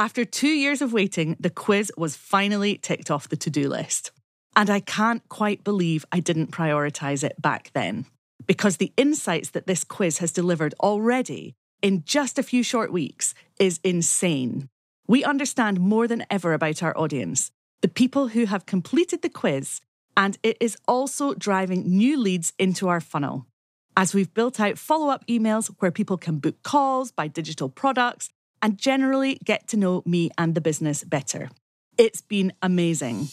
After two years of waiting, the quiz was finally ticked off the to do list. And I can't quite believe I didn't prioritise it back then. Because the insights that this quiz has delivered already in just a few short weeks is insane. We understand more than ever about our audience, the people who have completed the quiz, and it is also driving new leads into our funnel. As we've built out follow up emails where people can book calls, buy digital products, and generally get to know me and the business better. It's been amazing.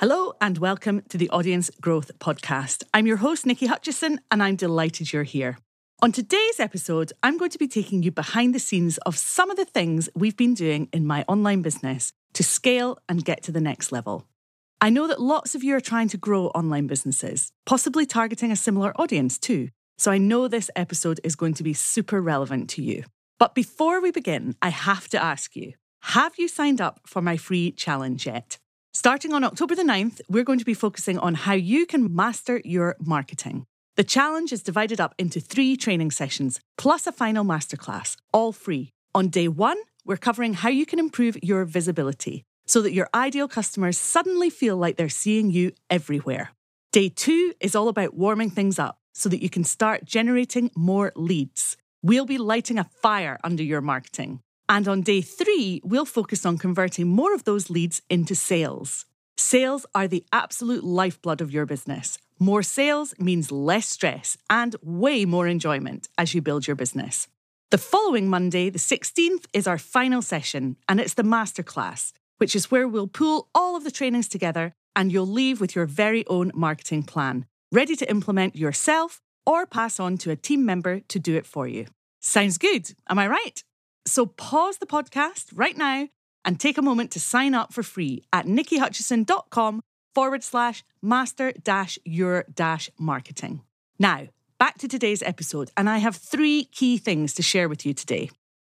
Hello and welcome to the Audience Growth Podcast. I'm your host, Niki Hutchison, and I'm delighted you're here. On today's episode, I'm going to be taking you behind the scenes of some of the things we've been doing in my online business to scale and get to the next level. I know that lots of you are trying to grow online businesses, possibly targeting a similar audience too. So I know this episode is going to be super relevant to you. But before we begin, I have to ask you have you signed up for my free challenge yet? Starting on October the 9th, we're going to be focusing on how you can master your marketing. The challenge is divided up into three training sessions, plus a final masterclass, all free. On day one, we're covering how you can improve your visibility so that your ideal customers suddenly feel like they're seeing you everywhere. Day two is all about warming things up so that you can start generating more leads. We'll be lighting a fire under your marketing. And on day three, we'll focus on converting more of those leads into sales. Sales are the absolute lifeblood of your business. More sales means less stress and way more enjoyment as you build your business. The following Monday, the 16th, is our final session, and it's the masterclass which is where we'll pool all of the trainings together and you'll leave with your very own marketing plan, ready to implement yourself or pass on to a team member to do it for you. Sounds good, am I right? So pause the podcast right now and take a moment to sign up for free at nikiHutchison.com forward slash master dash your dash marketing. Now, back to today's episode, and I have three key things to share with you today.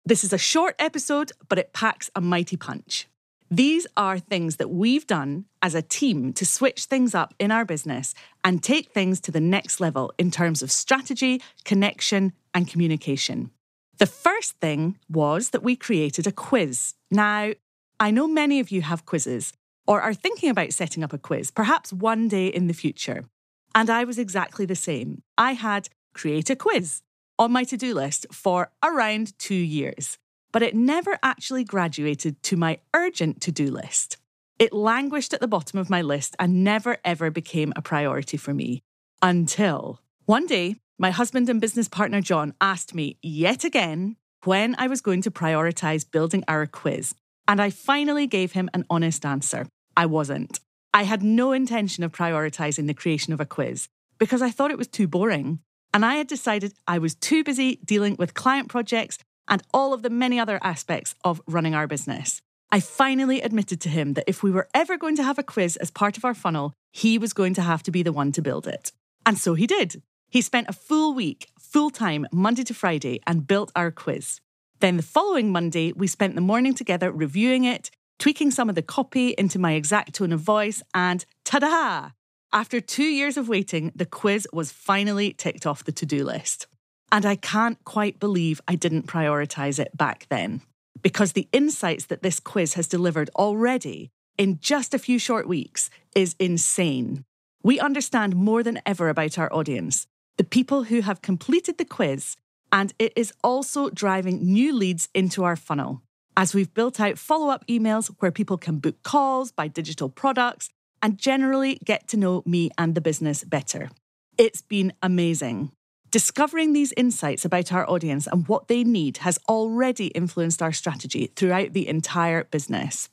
This is a short episode, but it packs a mighty punch. These are things that we've done as a team to switch things up in our business and take things to the next level in terms of strategy, connection, and communication. The first thing was that we created a quiz. Now, I know many of you have quizzes or are thinking about setting up a quiz, perhaps one day in the future. And I was exactly the same. I had create a quiz on my to do list for around two years but it never actually graduated to my urgent to do list. It languished at the bottom of my list and never ever became a priority for me until one day my husband and business partner John asked me yet again when I was going to prioritize building our quiz. And I finally gave him an honest answer. I wasn't. I had no intention of prioritizing the creation of a quiz because I thought it was too boring. And I had decided I was too busy dealing with client projects and all of the many other aspects of running our business. I finally admitted to him that if we were ever going to have a quiz as part of our funnel, he was going to have to be the one to build it. And so he did. He spent a full week, full time, Monday to Friday, and built our quiz. Then the following Monday, we spent the morning together reviewing it, tweaking some of the copy into my exact tone of voice, and ta da! After two years of waiting, the quiz was finally ticked off the to do list. And I can't quite believe I didn't prioritize it back then. Because the insights that this quiz has delivered already in just a few short weeks is insane. We understand more than ever about our audience, the people who have completed the quiz, and it is also driving new leads into our funnel. As we've built out follow up emails where people can book calls, buy digital products, and generally get to know me and the business better. It's been amazing. Discovering these insights about our audience and what they need has already influenced our strategy throughout the entire business.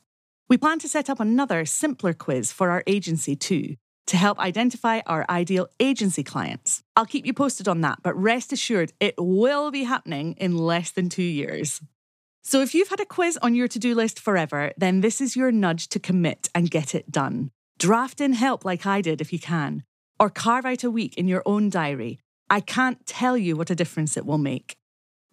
We plan to set up another, simpler quiz for our agency too, to help identify our ideal agency clients. I'll keep you posted on that, but rest assured it will be happening in less than two years. So if you've had a quiz on your to do list forever, then this is your nudge to commit and get it done. Draft in help like I did if you can, or carve out a week in your own diary I can't tell you what a difference it will make.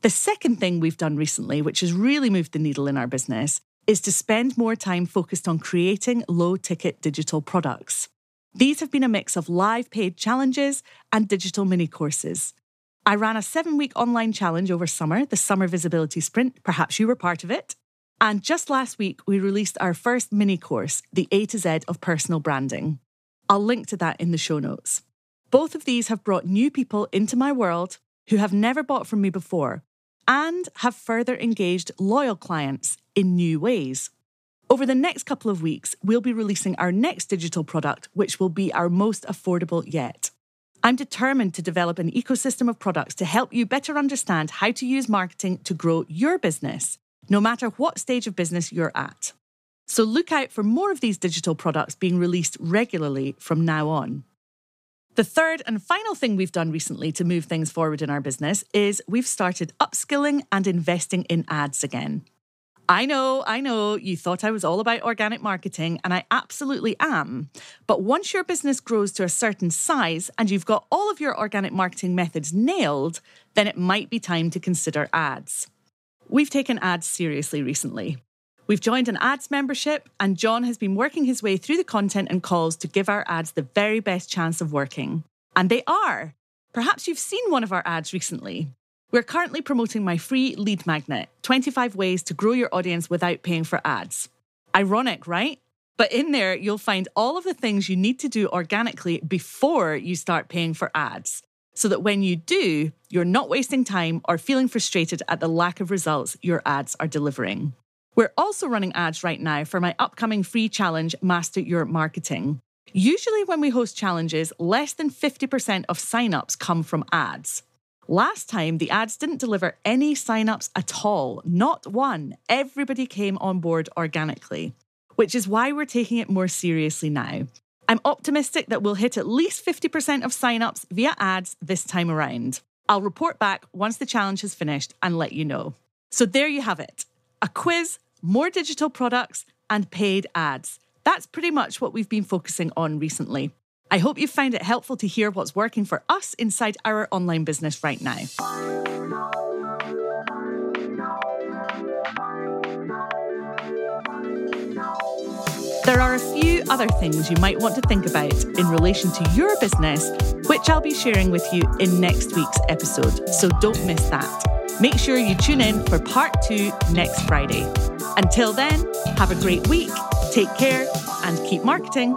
The second thing we've done recently, which has really moved the needle in our business, is to spend more time focused on creating low ticket digital products. These have been a mix of live paid challenges and digital mini courses. I ran a seven week online challenge over summer, the Summer Visibility Sprint. Perhaps you were part of it. And just last week, we released our first mini course, The A to Z of Personal Branding. I'll link to that in the show notes. Both of these have brought new people into my world who have never bought from me before and have further engaged loyal clients in new ways. Over the next couple of weeks, we'll be releasing our next digital product, which will be our most affordable yet. I'm determined to develop an ecosystem of products to help you better understand how to use marketing to grow your business, no matter what stage of business you're at. So look out for more of these digital products being released regularly from now on. The third and final thing we've done recently to move things forward in our business is we've started upskilling and investing in ads again. I know, I know, you thought I was all about organic marketing, and I absolutely am. But once your business grows to a certain size and you've got all of your organic marketing methods nailed, then it might be time to consider ads. We've taken ads seriously recently. We've joined an ads membership, and John has been working his way through the content and calls to give our ads the very best chance of working. And they are. Perhaps you've seen one of our ads recently. We're currently promoting my free lead magnet 25 ways to grow your audience without paying for ads. Ironic, right? But in there, you'll find all of the things you need to do organically before you start paying for ads. So that when you do, you're not wasting time or feeling frustrated at the lack of results your ads are delivering. We're also running ads right now for my upcoming free challenge, Master Your Marketing. Usually, when we host challenges, less than 50% of signups come from ads. Last time, the ads didn't deliver any signups at all, not one. Everybody came on board organically, which is why we're taking it more seriously now. I'm optimistic that we'll hit at least 50% of signups via ads this time around. I'll report back once the challenge has finished and let you know. So there you have it a quiz more digital products, and paid ads. That's pretty much what we've been focusing on recently. I hope you found it helpful to hear what's working for us inside our online business right now. There are a few other things you might want to think about in relation to your business, which I'll be sharing with you in next week's episode, so don't miss that. Make sure you tune in for part two next Friday. Until then, have a great week, take care, and keep marketing.